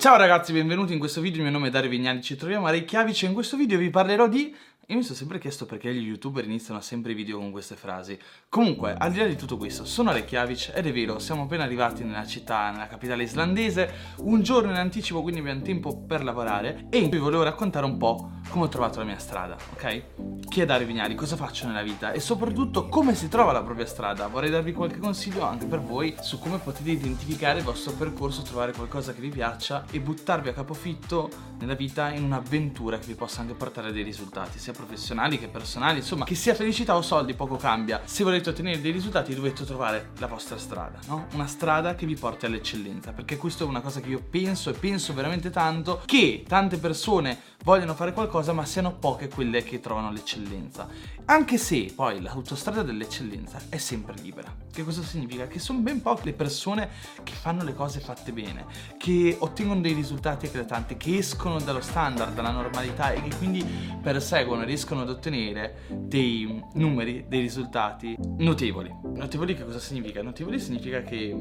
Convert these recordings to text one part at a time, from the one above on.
Ciao ragazzi, benvenuti in questo video, il mio nome è Dario Vignali, ci troviamo a Reykjavik. E in questo video vi parlerò di... Io mi sono sempre chiesto perché gli youtuber iniziano sempre i video con queste frasi. Comunque, al di là di tutto questo, sono a Reykjavik ed è vero, siamo appena arrivati nella città, nella capitale islandese, un giorno in anticipo, quindi abbiamo tempo per lavorare e vi volevo raccontare un po' come ho trovato la mia strada, ok? Chi è Dario Vignali, cosa faccio nella vita e soprattutto come si trova la propria strada. Vorrei darvi qualche consiglio anche per voi su come potete identificare il vostro percorso, trovare qualcosa che vi piaccia e buttarvi a capofitto nella vita in un'avventura che vi possa anche portare dei risultati, sia professionali che personali, insomma, che sia felicità o soldi, poco cambia. Se volete ottenere dei risultati dovete trovare la vostra strada, no? Una strada che vi porti all'eccellenza, perché questo è una cosa che io penso e penso veramente tanto che tante persone vogliono fare qualcosa ma siano poche quelle che trovano l'eccellenza. Anche se poi l'autostrada dell'eccellenza è sempre libera. Che cosa significa? Che sono ben poche le persone che fanno le cose fatte bene, che ottengono dei risultati eclatanti, che escono dallo standard, dalla normalità e che quindi perseguono riescono ad ottenere dei numeri, dei risultati notevoli. Notevoli che cosa significa? Notevoli significa che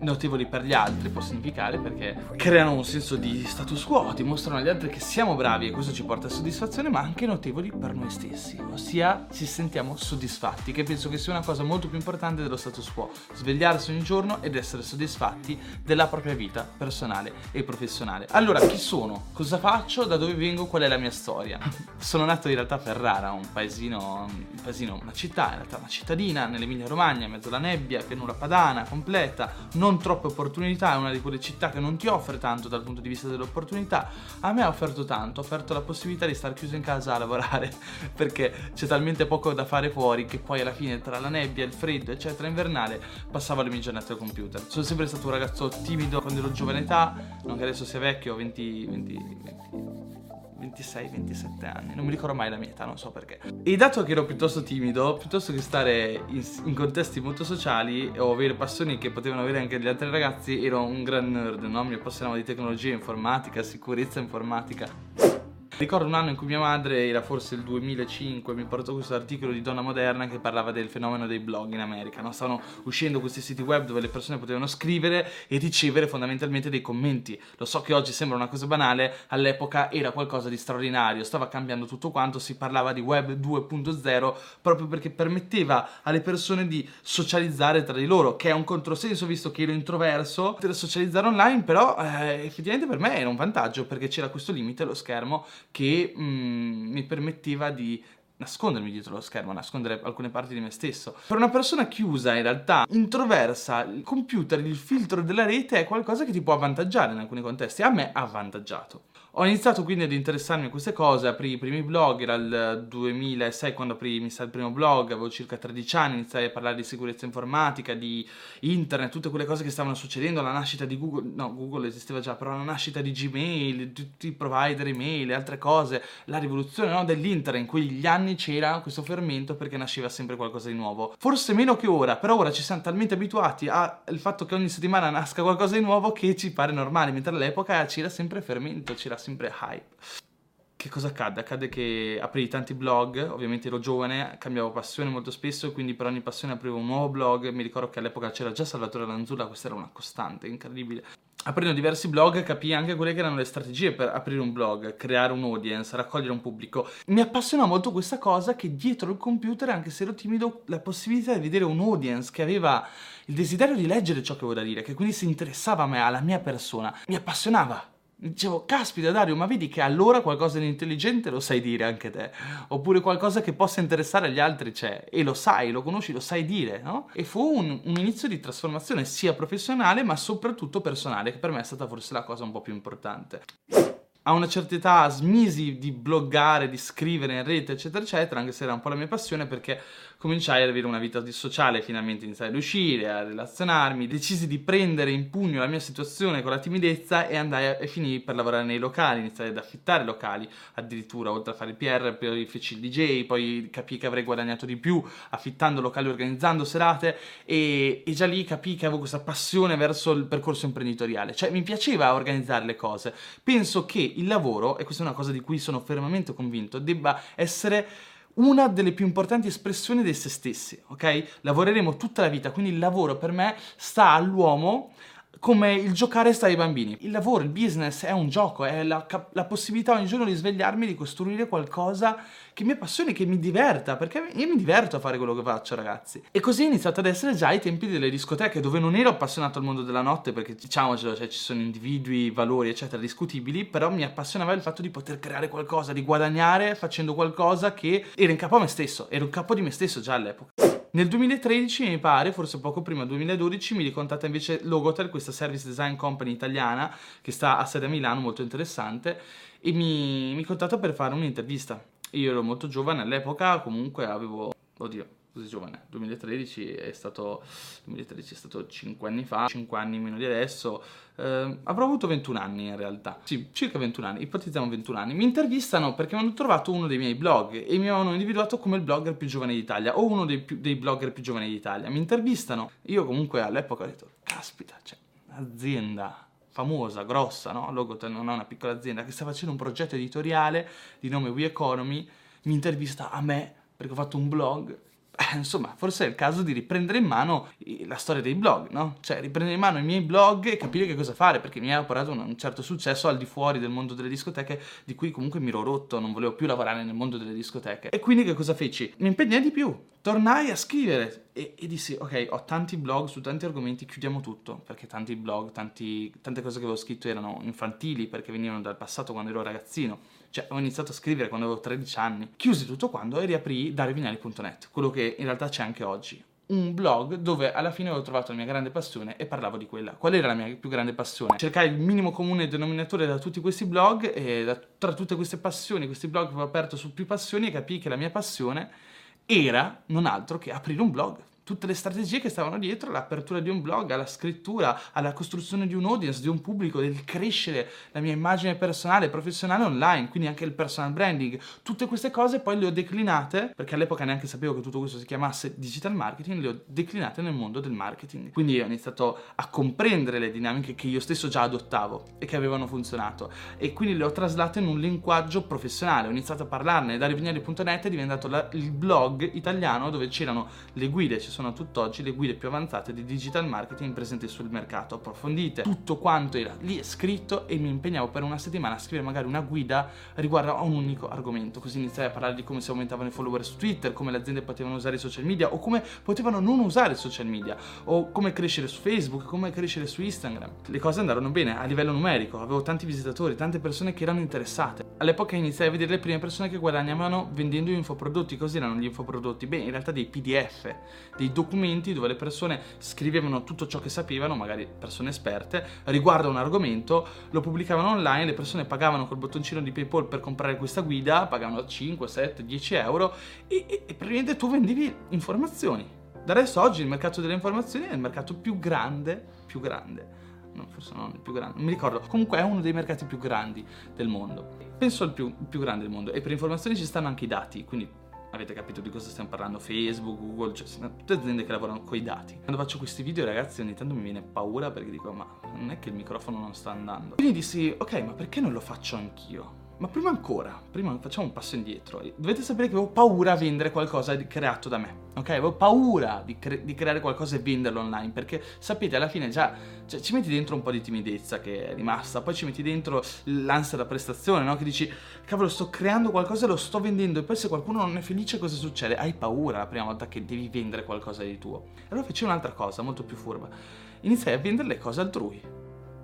notevoli per gli altri può significare perché creano un senso di status quo, dimostrano agli altri che siamo bravi e questo ci porta a soddisfazione, ma anche notevoli per noi stessi, ossia ci sentiamo soddisfatti, che penso che sia una cosa molto più importante dello status quo, svegliarsi ogni giorno ed essere soddisfatti della propria vita personale e professionale. Allora, chi sono? Cosa faccio? Da dove vengo? Qual è la mia storia? sono nato in realtà a Ferrara, un paesino, un paesino, una città, in realtà una cittadina nell'Emilia Romagna, in mezzo alla nebbia, pianura padana, completa, non non troppe opportunità, è una di quelle città che non ti offre tanto dal punto di vista delle opportunità. A me ha offerto tanto, ha offerto la possibilità di stare chiuso in casa a lavorare perché c'è talmente poco da fare fuori che poi alla fine tra la nebbia, il freddo, eccetera, invernale, passavo le mie giornate al computer. Sono sempre stato un ragazzo timido quando ero giovane età, non che adesso sia vecchio, 20, 20, 20 26-27 anni, non mi ricordo mai la mia età, non so perché. E dato che ero piuttosto timido, piuttosto che stare in, in, contesti molto sociali o avere passioni che potevano avere anche gli altri ragazzi, ero un gran nerd, no? Mi appassionavo di tecnologia informatica, sicurezza informatica. Ricordo un anno in cui mia madre, era forse il 2005, mi portò questo articolo di Donna Moderna che parlava del fenomeno dei blog in America. No? Stavano uscendo questi siti web dove le persone potevano scrivere e ricevere fondamentalmente dei commenti. Lo so che oggi sembra una cosa banale, all'epoca era qualcosa di straordinario, stava cambiando tutto quanto, si parlava di web 2.0 proprio perché permetteva alle persone di socializzare tra di loro, che è un controsenso visto che ero introverso, per socializzare online, però eh, effettivamente per me era un vantaggio perché c'era questo limite, lo schermo, che mm, mi permetteva di nascondermi dietro lo schermo, nascondere alcune parti di me stesso. Per una persona chiusa, in realtà, introversa, il computer, il filtro della rete è qualcosa che ti può avvantaggiare in alcuni contesti. A me ha avvantaggiato. Ho iniziato quindi ad interessarmi a queste cose, aprì i primi blog, era il 2006 quando aprì il primo blog, avevo circa 13 anni, iniziai a parlare di sicurezza informatica, di internet, tutte quelle cose che stavano succedendo, la nascita di Google, no Google esisteva già, però la nascita di Gmail, tutti i provider email altre cose, la rivoluzione no, dell'internet in quegli anni c'era questo fermento perché nasceva sempre qualcosa di nuovo. Forse meno che ora, però ora ci siamo talmente abituati al fatto che ogni settimana nasca qualcosa di nuovo che ci pare normale, mentre all'epoca c'era sempre fermento, c'era sempre hype. Che cosa accadde? Accadde che aprì tanti blog, ovviamente ero giovane, cambiavo passione molto spesso, quindi per ogni passione aprivo un nuovo blog, mi ricordo che all'epoca c'era già Salvatore Lanzulla, questa era una costante, incredibile. Aprendo diversi blog capii anche quelle che erano le strategie per aprire un blog, creare un audience, raccogliere un pubblico. Mi appassiona molto questa cosa che dietro il computer, anche se ero timido, la possibilità di vedere un audience che aveva il desiderio di leggere ciò che avevo da dire, che quindi si interessava a me, alla mia persona, mi appassionava. Dicevo, caspita Dario, ma vedi che allora qualcosa di intelligente lo sai dire anche te, oppure qualcosa che possa interessare agli altri c'è, e lo sai, lo conosci, lo sai dire, no? E fu un, un, inizio di trasformazione sia professionale ma soprattutto personale, che per me è stata forse la cosa un po' più importante. A una certa età smisi di bloggare, di scrivere in rete, eccetera, eccetera, anche se era un po' la mia passione, perché cominciai ad avere una vita sociale, finalmente iniziai ad uscire, a relazionarmi, decisi di prendere in pugno la mia situazione con la timidezza e andai a, e finì per lavorare nei locali, iniziai ad affittare locali, addirittura oltre a fare il PR, poi feci il DJ, poi capii che avrei guadagnato di più affittando locali, organizzando serate e, e già lì capii che avevo questa passione verso il percorso imprenditoriale, cioè mi piaceva organizzare le cose. Penso che il lavoro, e questa è una cosa di cui sono fermamente convinto, debba essere una delle più importanti espressioni di se stessi, ok? Lavoreremo tutta la vita, quindi il lavoro per me sta all'uomo come il giocare sta ai bambini. Il lavoro, il business è un gioco, è la, la possibilità ogni giorno di svegliarmi, di costruire qualcosa che mi appassioni, che mi diverta, perché io mi diverto a fare quello che faccio, ragazzi. E così è iniziato ad essere già ai tempi delle discoteche, dove non ero appassionato al mondo della notte, perché diciamocelo, cioè, ci sono individui, valori, eccetera, discutibili, però mi appassionava il fatto di poter creare qualcosa, di guadagnare facendo qualcosa che era in capo a me stesso, ero in capo di me stesso già all'epoca. Nel 2013 mi pare, forse poco prima, 2012, mi ricontatta invece Logotel, questa service design company italiana che sta a sede a Milano, molto interessante, e mi, mi contatta per fare un'intervista. Io ero molto giovane all'epoca, comunque avevo, oddio, così giovane, 2013 è stato, 2013 è stato 5 anni fa, 5 anni meno di adesso, eh, avrò avuto 21 anni in realtà, sì, circa 21 anni, ipotizziamo 21 anni. Mi intervistano perché mi hanno trovato uno dei miei blog e mi avevano individuato come il blogger più giovane d'Italia o uno dei, più, dei blogger più giovani d'Italia. Mi intervistano, io comunque all'epoca ho detto, caspita, cioè, azienda famosa, grossa, no? Logotel non è una piccola azienda che sta facendo un progetto editoriale di nome We Economy, mi intervista a me perché ho fatto un blog insomma, forse è il caso di riprendere in mano la storia dei blog, no? Cioè, riprendere in mano i miei blog e capire che cosa fare, perché mi ha portato un certo successo al di fuori del mondo delle discoteche, di cui comunque mi ero rotto, non volevo più lavorare nel mondo delle discoteche. E quindi che cosa feci? Mi impegnai di più, tornai a scrivere e, e, dissi, ok, ho tanti blog su tanti argomenti, chiudiamo tutto, perché tanti blog, tanti, tante cose che avevo scritto erano infantili, perché venivano dal passato quando ero ragazzino cioè, ho iniziato a scrivere quando avevo 13 anni. Chiusi tutto quando e riaprì darevignali.net, quello che in realtà c'è anche oggi un blog dove alla fine ho trovato la mia grande passione e parlavo di quella. Qual era la mia più grande passione? Cercare il minimo comune denominatore da tutti questi blog e da, tra tutte queste passioni, questi blog che avevo aperto su più passioni e capii che la mia passione era non altro che aprire un blog tutte le strategie che stavano dietro all'apertura di un blog, alla scrittura, alla costruzione di un audience, di un pubblico, del crescere la mia immagine personale, professionale online, quindi anche il personal branding. Tutte queste cose poi le ho declinate, perché all'epoca neanche sapevo che tutto questo si chiamasse digital marketing, le ho declinate nel mondo del marketing. Quindi ho iniziato a comprendere le dinamiche che io stesso già adottavo e che avevano funzionato e quindi le ho traslate in un linguaggio professionale. Ho iniziato a parlarne. Da Rivignali.net è diventato la, il blog italiano dove c'erano le guide, sono tutt'oggi le guide più avanzate di digital marketing presenti sul mercato, approfondite. Tutto quanto era lì scritto e mi impegnavo per una settimana a scrivere magari una guida riguardo a un unico argomento. Così iniziai a parlare di come si aumentavano i follower su Twitter, come le aziende potevano usare i social media o come potevano non usare i social media, o come crescere su Facebook, come crescere su Instagram. Le cose andarono bene a livello numerico, avevo tanti visitatori, tante persone che erano interessate. All'epoca iniziai a vedere le prime persone che guadagnavano vendendo infoprodotti. Così erano gli infoprodotti? Beh, in realtà dei PDF, dei documenti dove le persone scrivevano tutto ciò che sapevano, magari persone esperte, riguardo a un argomento, lo pubblicavano online, le persone pagavano col bottoncino di PayPal per comprare questa guida, pagavano 5, 7, 10 euro e, e, e praticamente tu vendevi informazioni. Da adesso oggi il mercato delle informazioni è il mercato più grande, più grande. No, forse non il più grande, non mi ricordo. Comunque è uno dei mercati più grandi del mondo. Penso al più, il più grande del mondo. E per informazioni ci stanno anche i dati, quindi avete capito di cosa stiamo parlando, Facebook, Google, cioè sono tutte aziende che lavorano con i dati. Quando faccio questi video ragazzi ogni tanto mi viene paura perché dico ma non è che il microfono non sta andando. Quindi dissi ok ma perché non lo faccio anch'io? Ma prima ancora, prima facciamo un passo indietro. Dovete sapere che avevo paura a vendere qualcosa creato da me. Ok? Avevo paura di, cre- di creare qualcosa e venderlo online. Perché sapete, alla fine già cioè, ci metti dentro un po' di timidezza che è rimasta. Poi ci metti dentro l'ansia da prestazione, no? Che dici, cavolo, sto creando qualcosa e lo sto vendendo. E poi se qualcuno non è felice, cosa succede? Hai paura la prima volta che devi vendere qualcosa di tuo. Allora feci un'altra cosa, molto più furba. Iniziai a vendere le cose altrui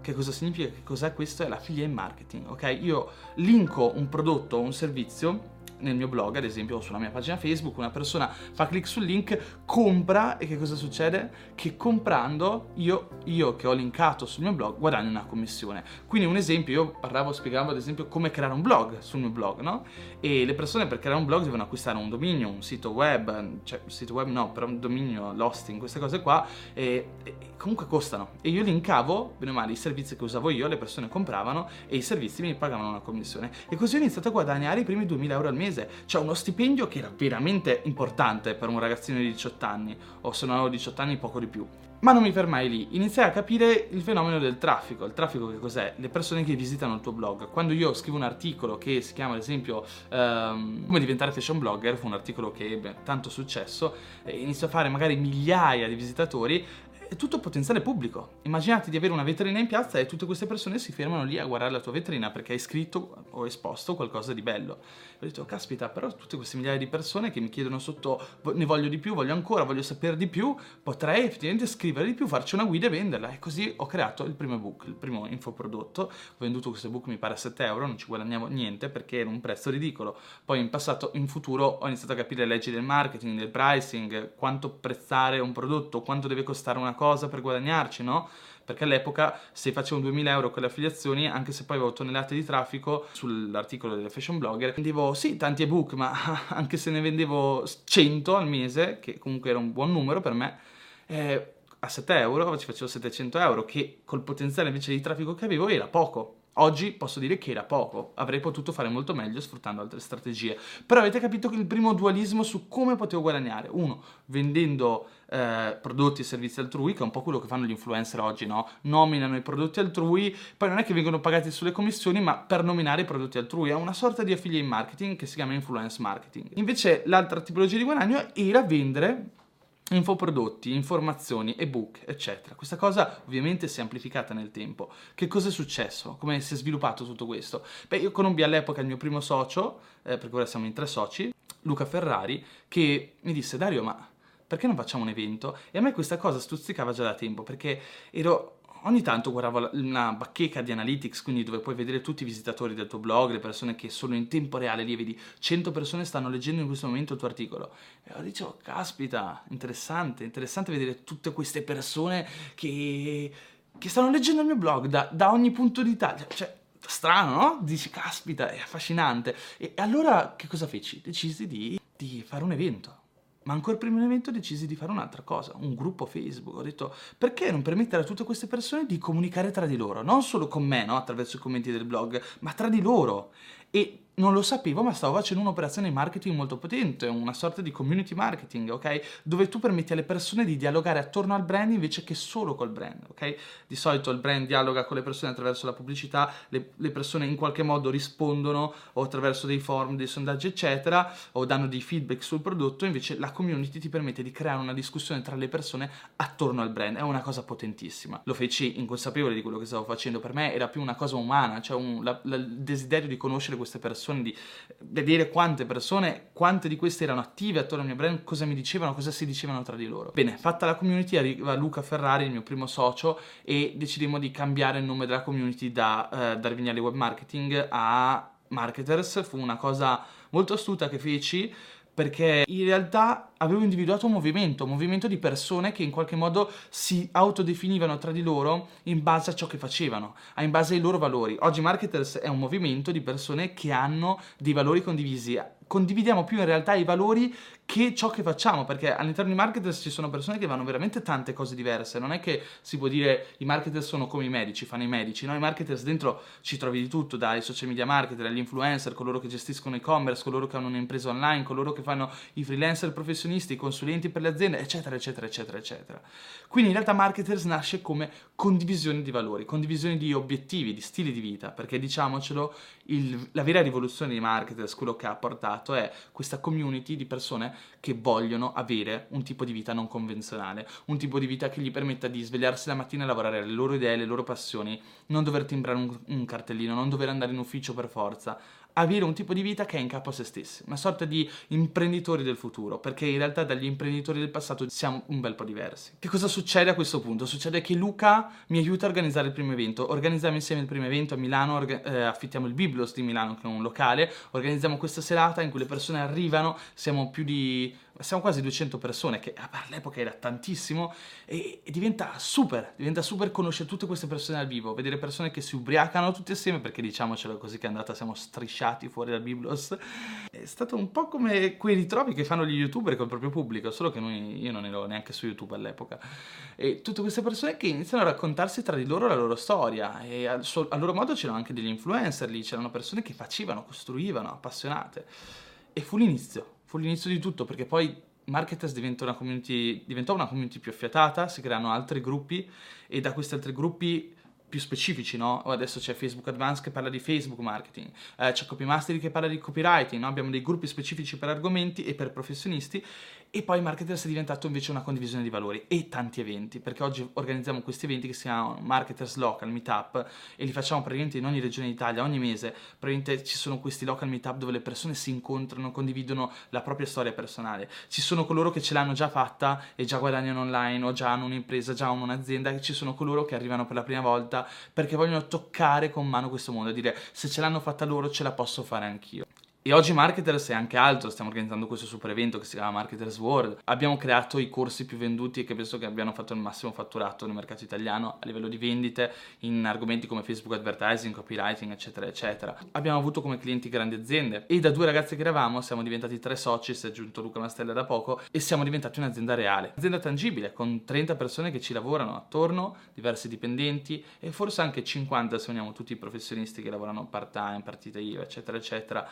che cosa significa? Che cos'è questo? È la in marketing, ok? Io linko un prodotto o un servizio nel mio blog, ad esempio, o sulla mia pagina Facebook, una persona fa clic sul link, compra e che cosa succede? Che comprando io, io che ho linkato sul mio blog guadagno una commissione. Quindi un esempio, io parlavo, spiegavo ad esempio come creare un blog sul mio blog, no? E le persone per creare un blog devono acquistare un dominio, un sito web, cioè un sito web no, però un dominio, l'hosting, queste cose qua, e, e comunque costano. E io linkavo, bene o male, i servizi che usavo io, le persone compravano e i servizi mi pagavano una commissione. E così ho iniziato a guadagnare i primi 2000 euro al mese cioè uno stipendio che era veramente importante per un ragazzino di 18 anni, o se non avevo 18 anni poco di più. Ma non mi fermai lì, iniziai a capire il fenomeno del traffico. Il traffico che cos'è? Le persone che visitano il tuo blog. Quando io scrivo un articolo che si chiama ad esempio um, Come diventare fashion blogger, fu un articolo che ebbe tanto successo, e inizio a fare magari migliaia di visitatori, è tutto potenziale pubblico. Immaginate di avere una vetrina in piazza e tutte queste persone si fermano lì a guardare la tua vetrina perché hai scritto o esposto qualcosa di bello. Ho detto, caspita, però tutte queste migliaia di persone che mi chiedono sotto ne voglio di più, voglio ancora, voglio sapere di più, potrei effettivamente scrivere di più, farci una guida e venderla. E così ho creato il primo ebook, il primo infoprodotto. Ho venduto questo ebook mi pare a 7 euro, non ci guadagniamo niente perché era un prezzo ridicolo. Poi in passato, in futuro, ho iniziato a capire le leggi del marketing, del pricing, quanto prezzare un prodotto, quanto deve costare una cosa per guadagnarci, no? Perché all'epoca se facevo 2000 euro con le affiliazioni, anche se poi avevo tonnellate di traffico sull'articolo delle fashion blogger, vendevo sì tanti ebook, ma anche se ne vendevo 100 al mese, che comunque era un buon numero per me, eh, a 7 euro ci facevo 700 euro, che col potenziale invece di traffico che avevo era poco. Oggi posso dire che era poco, avrei potuto fare molto meglio sfruttando altre strategie. Però avete capito che il primo dualismo su come potevo guadagnare, uno, vendendo eh, prodotti e servizi altrui, che è un po' quello che fanno gli influencer oggi, no? Nominano i prodotti altrui, poi non è che vengono pagati sulle commissioni, ma per nominare i prodotti altrui, è una sorta di affiliate marketing che si chiama influence marketing. Invece l'altra tipologia di guadagno era vendere infoprodotti, informazioni, ebook, eccetera. Questa cosa ovviamente si è amplificata nel tempo. Che cosa è successo? Come si è sviluppato tutto questo? Beh, io conobbi all'epoca il mio primo socio, eh, perché ora siamo in tre soci, Luca Ferrari, che mi disse Dario, ma perché non facciamo un evento? E a me questa cosa stuzzicava già da tempo, perché ero ogni tanto guardavo una bacheca di analytics, quindi dove puoi vedere tutti i visitatori del tuo blog, le persone che sono in tempo reale lì, vedi 100 persone stanno leggendo in questo momento il tuo articolo. E io dicevo, caspita, interessante, interessante vedere tutte queste persone che, che stanno leggendo il mio blog da, da ogni punto d'Italia. Cioè, strano, no? Dici, caspita, è affascinante. E allora che cosa feci? Decisi di, di fare un evento ma ancora prima dell'evento decisi di fare un'altra cosa, un gruppo Facebook. Ho detto, perché non permettere a tutte queste persone di comunicare tra di loro? Non solo con me, no? attraverso i commenti del blog, ma tra di loro. E non lo sapevo, ma stavo facendo un'operazione di marketing molto potente, una sorta di community marketing, ok? Dove tu permetti alle persone di dialogare attorno al brand invece che solo col brand, ok? Di solito il brand dialoga con le persone attraverso la pubblicità, le, le persone in qualche modo rispondono o attraverso dei forum, dei sondaggi, eccetera, o danno dei feedback sul prodotto, invece la community ti permette di creare una discussione tra le persone attorno al brand, è una cosa potentissima. Lo feci inconsapevole di quello che stavo facendo, per me era più una cosa umana, cioè un, la, la, il desiderio di conoscere queste persone persone, di vedere quante persone, quante di queste erano attive attorno al mio brand, cosa mi dicevano, cosa si dicevano tra di loro. Bene, fatta la community arriva Luca Ferrari, il mio primo socio, e decidemmo di cambiare il nome della community da uh, Darvignali Web Marketing a Marketers. Fu una cosa molto astuta che feci perché in realtà avevo individuato un movimento, un movimento di persone che in qualche modo si autodefinivano tra di loro in base a ciò che facevano, in base ai loro valori. Oggi Marketers è un movimento di persone che hanno dei valori condivisi. Condividiamo più in realtà i valori che ciò che facciamo, perché all'interno di marketers ci sono persone che vanno veramente tante cose diverse, non è che si può dire i marketers sono come i medici, fanno i medici, no, i marketers dentro ci trovi di tutto, dai social media marketer, agli influencer, coloro che gestiscono e-commerce, coloro che hanno un'impresa online, coloro che fanno i freelancer professionisti, i consulenti per le aziende, eccetera, eccetera, eccetera, eccetera. Quindi in realtà marketers nasce come condivisione di valori, condivisione di obiettivi, di stili di vita, perché diciamocelo, il, la vera rivoluzione dei marketers, quello che ha portato è questa community di persone che vogliono avere un tipo di vita non convenzionale, un tipo di vita che gli permetta di svegliarsi la mattina e lavorare alle loro idee, alle loro passioni, non dover timbrare un, un cartellino, non dover andare in ufficio per forza, avere un tipo di vita che è in capo a se stessi, una sorta di imprenditori del futuro, perché realtà dagli imprenditori del passato siamo un bel po' diversi. Che cosa succede a questo punto? Succede che Luca mi aiuta a organizzare il primo evento, organizziamo insieme il primo evento a Milano, orga- eh, affittiamo il Biblos di Milano che è un locale, organizziamo questa serata in cui le persone arrivano, siamo più di siamo quasi 200 persone, che all'epoca era tantissimo, e, e, diventa super, diventa super conoscere tutte queste persone dal vivo, vedere persone che si ubriacano tutte assieme, perché diciamocelo così che è andata, siamo strisciati fuori dal Biblos. È stato un po' come quei ritrovi che fanno gli youtuber col proprio pubblico, solo che noi, io non ero neanche su YouTube all'epoca. E tutte queste persone che iniziano a raccontarsi tra di loro la loro storia, e al, suo, al loro modo c'erano anche degli influencer lì, c'erano persone che facevano, costruivano, appassionate. E fu l'inizio fu l'inizio di tutto perché poi Marketers diventa una community, diventò una community più affiatata, si creano altri gruppi e da questi altri gruppi più specifici, no? Adesso c'è Facebook Advanced che parla di Facebook marketing, eh, c'è Copy Mastery che parla di copywriting, no? Abbiamo dei gruppi specifici per argomenti e per professionisti e poi Marketers è diventato invece una condivisione di valori e tanti eventi, perché oggi organizziamo questi eventi che si chiamano Marketers Local Meetup e li facciamo praticamente in ogni regione d'Italia, ogni mese, praticamente ci sono questi local meetup dove le persone si incontrano, condividono la propria storia personale. Ci sono coloro che ce l'hanno già fatta e già guadagnano online o già hanno un'impresa, già hanno un'azienda e ci sono coloro che arrivano per la prima volta perché vogliono toccare con mano questo mondo e dire se ce l'hanno fatta loro ce la posso fare anch'io. E oggi Marketers è anche altro, stiamo organizzando questo super evento che si chiama Marketers World. Abbiamo creato i corsi più venduti e che penso che abbiano fatto il massimo fatturato nel mercato italiano a livello di vendite in argomenti come Facebook Advertising, copywriting, eccetera, eccetera. Abbiamo avuto come clienti grandi aziende e da due ragazzi che eravamo siamo diventati tre soci, si è aggiunto Luca Mastella da poco e siamo diventati un'azienda reale, un'azienda tangibile con 30 persone che ci lavorano attorno, diversi dipendenti e forse anche 50 se uniamo tutti i professionisti che lavorano part time, partita IVA, eccetera, eccetera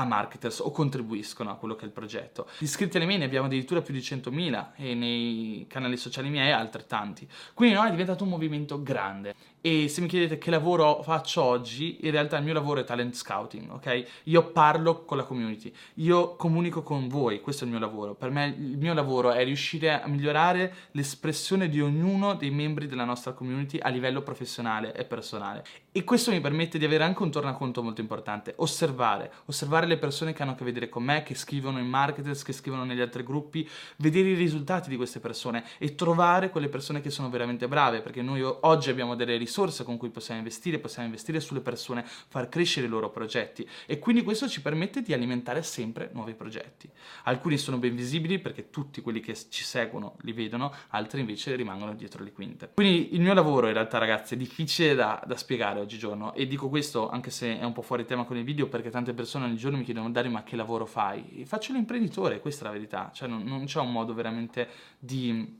a marketers o contribuiscono a quello che è il progetto. Gli iscritti alle miei ne abbiamo addirittura più di 100.000 e nei canali sociali miei altrettanti. Quindi no, è diventato un movimento grande. E se mi chiedete che lavoro faccio oggi, in realtà il mio lavoro è talent scouting, ok? Io parlo con la community, io comunico con voi, questo è il mio lavoro. Per me il mio lavoro è riuscire a migliorare l'espressione di ognuno dei membri della nostra community a livello professionale e personale. E questo mi permette di avere anche un tornaconto molto importante, osservare, osservare le persone che hanno a che vedere con me, che scrivono in marketers, che scrivono negli altri gruppi, vedere i risultati di queste persone e trovare quelle persone che sono veramente brave, perché noi oggi abbiamo delle risorse con cui possiamo investire, possiamo investire sulle persone, far crescere i loro progetti e quindi questo ci permette di alimentare sempre nuovi progetti. Alcuni sono ben visibili perché tutti quelli che ci seguono li vedono, altri invece rimangono dietro le quinte. Quindi il mio lavoro in realtà ragazzi è difficile da, da spiegare oggigiorno e dico questo anche se è un po' fuori tema con il video perché tante persone ogni giorno mi chiedono Dario ma che lavoro fai? faccio l'imprenditore, questa è la verità, cioè non, non c'è un modo veramente di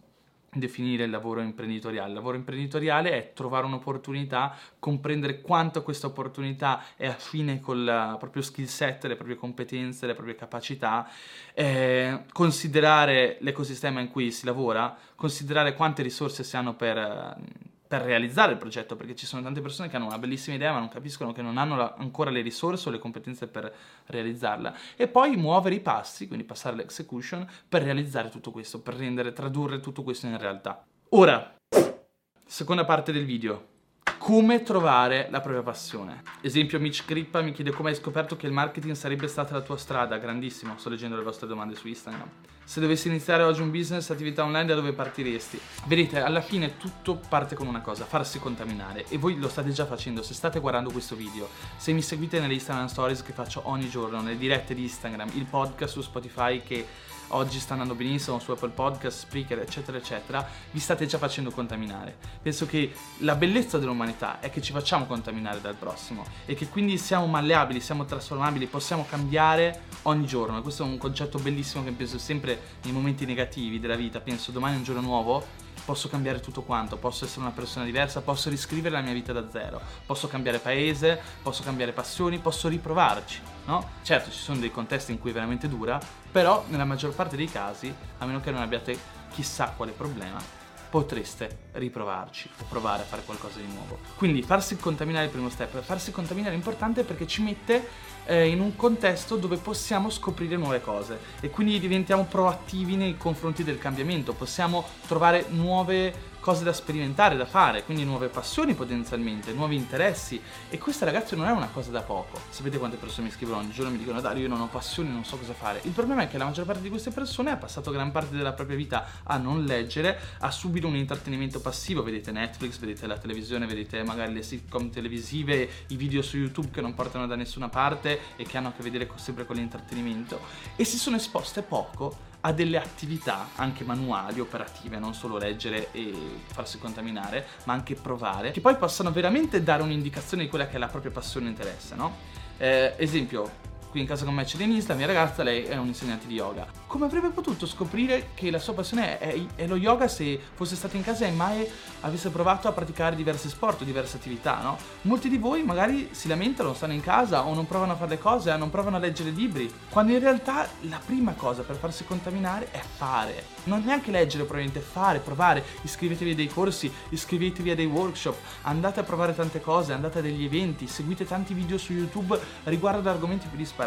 definire il lavoro imprenditoriale. Il lavoro imprenditoriale è trovare un'opportunità, comprendere quanto questa opportunità è affine col proprio skill set, le proprie competenze, le proprie capacità, eh, considerare l'ecosistema in cui si lavora, considerare quante risorse si hanno per per realizzare il progetto, perché ci sono tante persone che hanno una bellissima idea ma non capiscono che non hanno la, ancora le risorse o le competenze per realizzarla. E poi muovere i passi, quindi passare all'execution, per realizzare tutto questo, per rendere, tradurre tutto questo in realtà. Ora, seconda parte del video. Come trovare la propria passione. Esempio, Mitch Crippa mi chiede come hai scoperto che il marketing sarebbe stata la tua strada. Grandissimo, sto leggendo le vostre domande su Instagram. Se dovessi iniziare oggi un business, attività online, da dove partiresti? Vedete, alla fine tutto parte con una cosa, farsi contaminare. E voi lo state già facendo, se state guardando questo video. Se mi seguite nelle Instagram Stories che faccio ogni giorno, nelle dirette di Instagram, il podcast su Spotify che oggi sta andando benissimo su Apple Podcast, Spreaker, eccetera, eccetera, vi state già facendo contaminare. Penso che la bellezza dell'umanità è che ci facciamo contaminare dal prossimo e che quindi siamo malleabili, siamo trasformabili, possiamo cambiare ogni giorno. Questo è un concetto bellissimo che penso sempre nei momenti negativi della vita. Penso domani è un giorno nuovo posso cambiare tutto quanto, posso essere una persona diversa, posso riscrivere la mia vita da zero, posso cambiare paese, posso cambiare passioni, posso riprovarci, no? Certo, ci sono dei contesti in cui è veramente dura, però nella maggior parte dei casi, a meno che non abbiate chissà quale problema, potreste riprovarci o provare a fare qualcosa di nuovo. Quindi farsi contaminare è il primo step. Farsi contaminare è importante perché ci mette eh, in un contesto dove possiamo scoprire nuove cose e quindi diventiamo proattivi nei confronti del cambiamento, possiamo trovare nuove cose da sperimentare, da fare, quindi nuove passioni potenzialmente, nuovi interessi e questa ragazzi non è una cosa da poco. Sapete quante persone mi scrivono ogni giorno e mi dicono Dario io non ho passioni, non so cosa fare. Il problema è che la maggior parte di queste persone ha passato gran parte della propria vita a non leggere, a subire un intrattenimento passivo, vedete Netflix, vedete la televisione, vedete magari le sitcom televisive, i video su YouTube che non portano da nessuna parte e che hanno a che vedere sempre con l'intrattenimento e si sono esposte poco a delle attività anche manuali, operative, non solo leggere e farsi contaminare, ma anche provare, che poi possano veramente dare un'indicazione di quella che è la propria passione e interesse, no? Eh, esempio, qui in casa con me c'è Denise, la mia ragazza, lei è un insegnante di yoga. Come avrebbe potuto scoprire che la sua passione è, è lo yoga se fosse stata in casa e mai avesse provato a praticare diversi sport diverse attività, no? Molti di voi magari si lamentano, stanno in casa o non provano a fare le cose, non provano a leggere libri, quando in realtà la prima cosa per farsi contaminare è fare. Non neanche leggere, probabilmente fare, provare, iscrivetevi a dei corsi, iscrivetevi a dei workshop, andate a provare tante cose, andate a degli eventi, seguite tanti video su YouTube riguardo ad argomenti più disparati.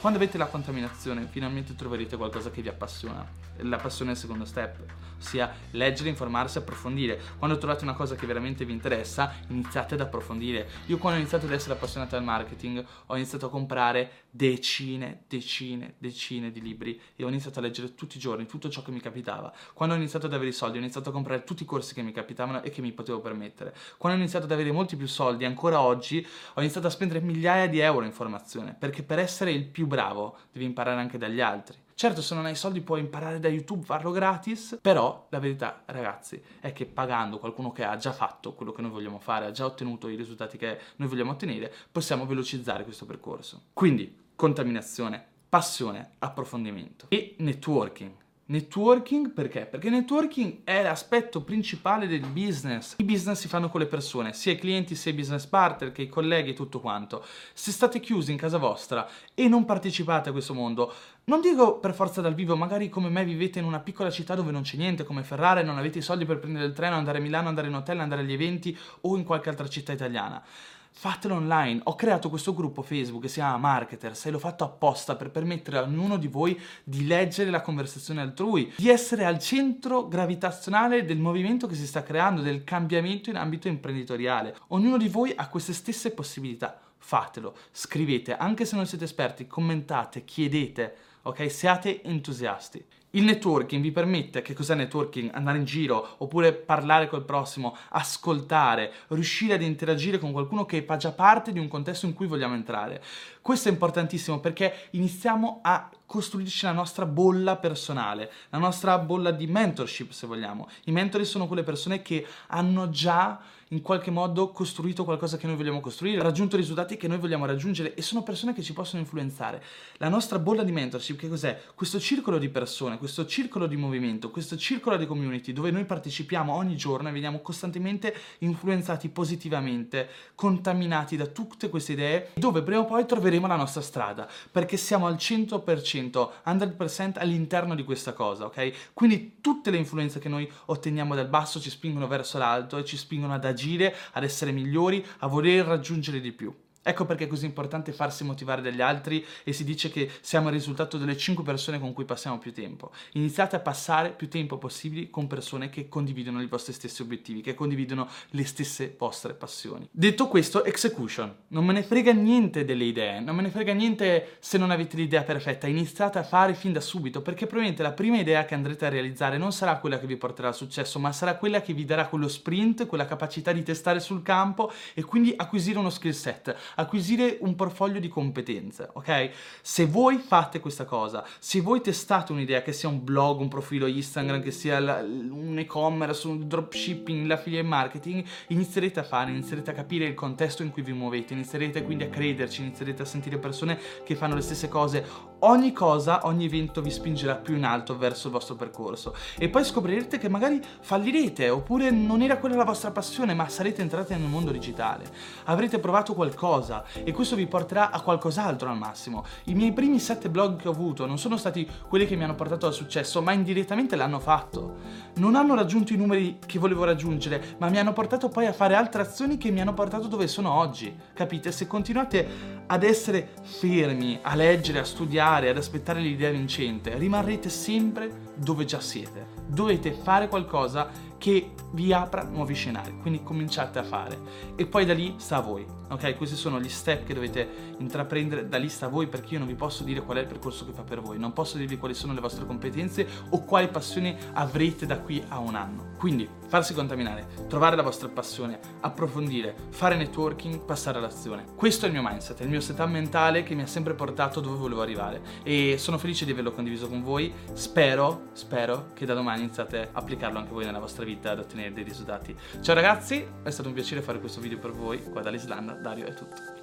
Quando avete la contaminazione, finalmente troverete qualcosa che vi appassiona. La passione è il secondo step, ossia leggere, informarsi, approfondire. Quando trovate una cosa che veramente vi interessa, iniziate ad approfondire. Io quando ho iniziato ad essere appassionato al marketing, ho iniziato a comprare decine, decine, decine di libri e ho iniziato a leggere tutti i giorni tutto ciò che mi capitava. Quando ho iniziato ad avere i soldi, ho iniziato a comprare tutti i corsi che mi capitavano e che mi potevo permettere. Quando ho iniziato ad avere molti più soldi, ancora oggi, ho iniziato a spendere migliaia di euro in formazione, perché per essere il più bravo devi imparare anche dagli altri. Certo, se non hai soldi puoi imparare da YouTube, farlo gratis, però la verità, ragazzi, è che pagando qualcuno che ha già fatto quello che noi vogliamo fare, ha già ottenuto i risultati che noi vogliamo ottenere, possiamo velocizzare questo percorso. Quindi, contaminazione, passione, approfondimento e networking. Networking perché? Perché networking è l'aspetto principale del business. I business si fanno con le persone, sia i clienti, sia i business partner, che i colleghi e tutto quanto. Se state chiusi in casa vostra e non partecipate a questo mondo, non dico per forza dal vivo, magari come me vivete in una piccola città dove non c'è niente, come Ferrara, non avete i soldi per prendere il treno, andare a Milano, andare in hotel, andare agli eventi o in qualche altra città italiana fatelo online. Ho creato questo gruppo Facebook che si chiama Marketers e l'ho fatto apposta per permettere a ognuno di voi di leggere la conversazione altrui, di essere al centro gravitazionale del movimento che si sta creando, del cambiamento in ambito imprenditoriale. Ognuno di voi ha queste stesse possibilità. Fatelo, scrivete, anche se non siete esperti, commentate, chiedete, ok? Siate entusiasti. Il networking vi permette, che cos'è networking? Andare in giro, oppure parlare col prossimo, ascoltare, riuscire ad interagire con qualcuno che fa già parte di un contesto in cui vogliamo entrare. Questo è importantissimo perché iniziamo a costruirci la nostra bolla personale, la nostra bolla di mentorship se vogliamo. I mentori sono quelle persone che hanno già in qualche modo costruito qualcosa che noi vogliamo costruire, raggiunto risultati che noi vogliamo raggiungere e sono persone che ci possono influenzare. La nostra bolla di mentorship che cos'è? Questo circolo di persone, questo circolo di movimento, questo circolo di community dove noi partecipiamo ogni giorno e veniamo costantemente influenzati positivamente, contaminati da tutte queste idee, dove prima o poi troveremo la nostra strada, perché siamo al 100% 100%, 100% all'interno di questa cosa, ok? Quindi tutte le influenze che noi otteniamo dal basso ci spingono verso l'alto e ci spingono ad agire, ad essere migliori, a voler raggiungere di più. Ecco perché è così importante farsi motivare dagli altri e si dice che siamo il risultato delle 5 persone con cui passiamo più tempo. Iniziate a passare più tempo possibile con persone che condividono i vostri stessi obiettivi, che condividono le stesse vostre passioni. Detto questo, execution. Non me ne frega niente delle idee, non me ne frega niente se non avete l'idea perfetta. Iniziate a fare fin da subito, perché probabilmente la prima idea che andrete a realizzare non sarà quella che vi porterà al successo, ma sarà quella che vi darà quello sprint, quella capacità di testare sul campo e quindi acquisire uno skill set acquisire un portfolio di competenze, ok? Se voi fate questa cosa, se voi testate un'idea, che sia un blog, un profilo Instagram, che sia la, un e-commerce, un dropshipping, l'affiliate marketing, inizierete a fare, inizierete a capire il contesto in cui vi muovete, inizierete quindi a crederci, inizierete a sentire persone che fanno le stesse cose. Ogni cosa, ogni evento vi spingerà più in alto verso il vostro percorso e poi scoprirete che magari fallirete oppure non era quella la vostra passione, ma sarete entrati nel mondo digitale. Avrete provato qualcosa qualcosa e questo vi porterà a qualcos'altro al massimo. I miei primi sette blog che ho avuto non sono stati quelli che mi hanno portato al successo, ma indirettamente l'hanno fatto. Non hanno raggiunto i numeri che volevo raggiungere, ma mi hanno portato poi a fare altre azioni che mi hanno portato dove sono oggi. Capite? Se continuate ad essere fermi, a leggere, a studiare, ad aspettare l'idea vincente, rimarrete sempre dove già siete. Dovete fare qualcosa che vi apra nuovi scenari, quindi cominciate a fare e poi da lì sta a voi, ok? Questi sono gli step che dovete intraprendere, da lì sta a voi perché io non vi posso dire qual è il percorso che fa per voi, non posso dirvi quali sono le vostre competenze o quali passioni avrete da qui a un anno. Quindi farsi contaminare, trovare la vostra passione, approfondire, fare networking, passare all'azione. Questo è il mio mindset, è il mio setup mentale che mi ha sempre portato dove volevo arrivare e sono felice di averlo condiviso con voi. Spero, spero che da domani iniziate a applicarlo anche voi nella vostra vita ad ottenere dei risultati. Ciao ragazzi, è stato un piacere fare questo video per voi. Qua dall'Islanda, Dario è tutto.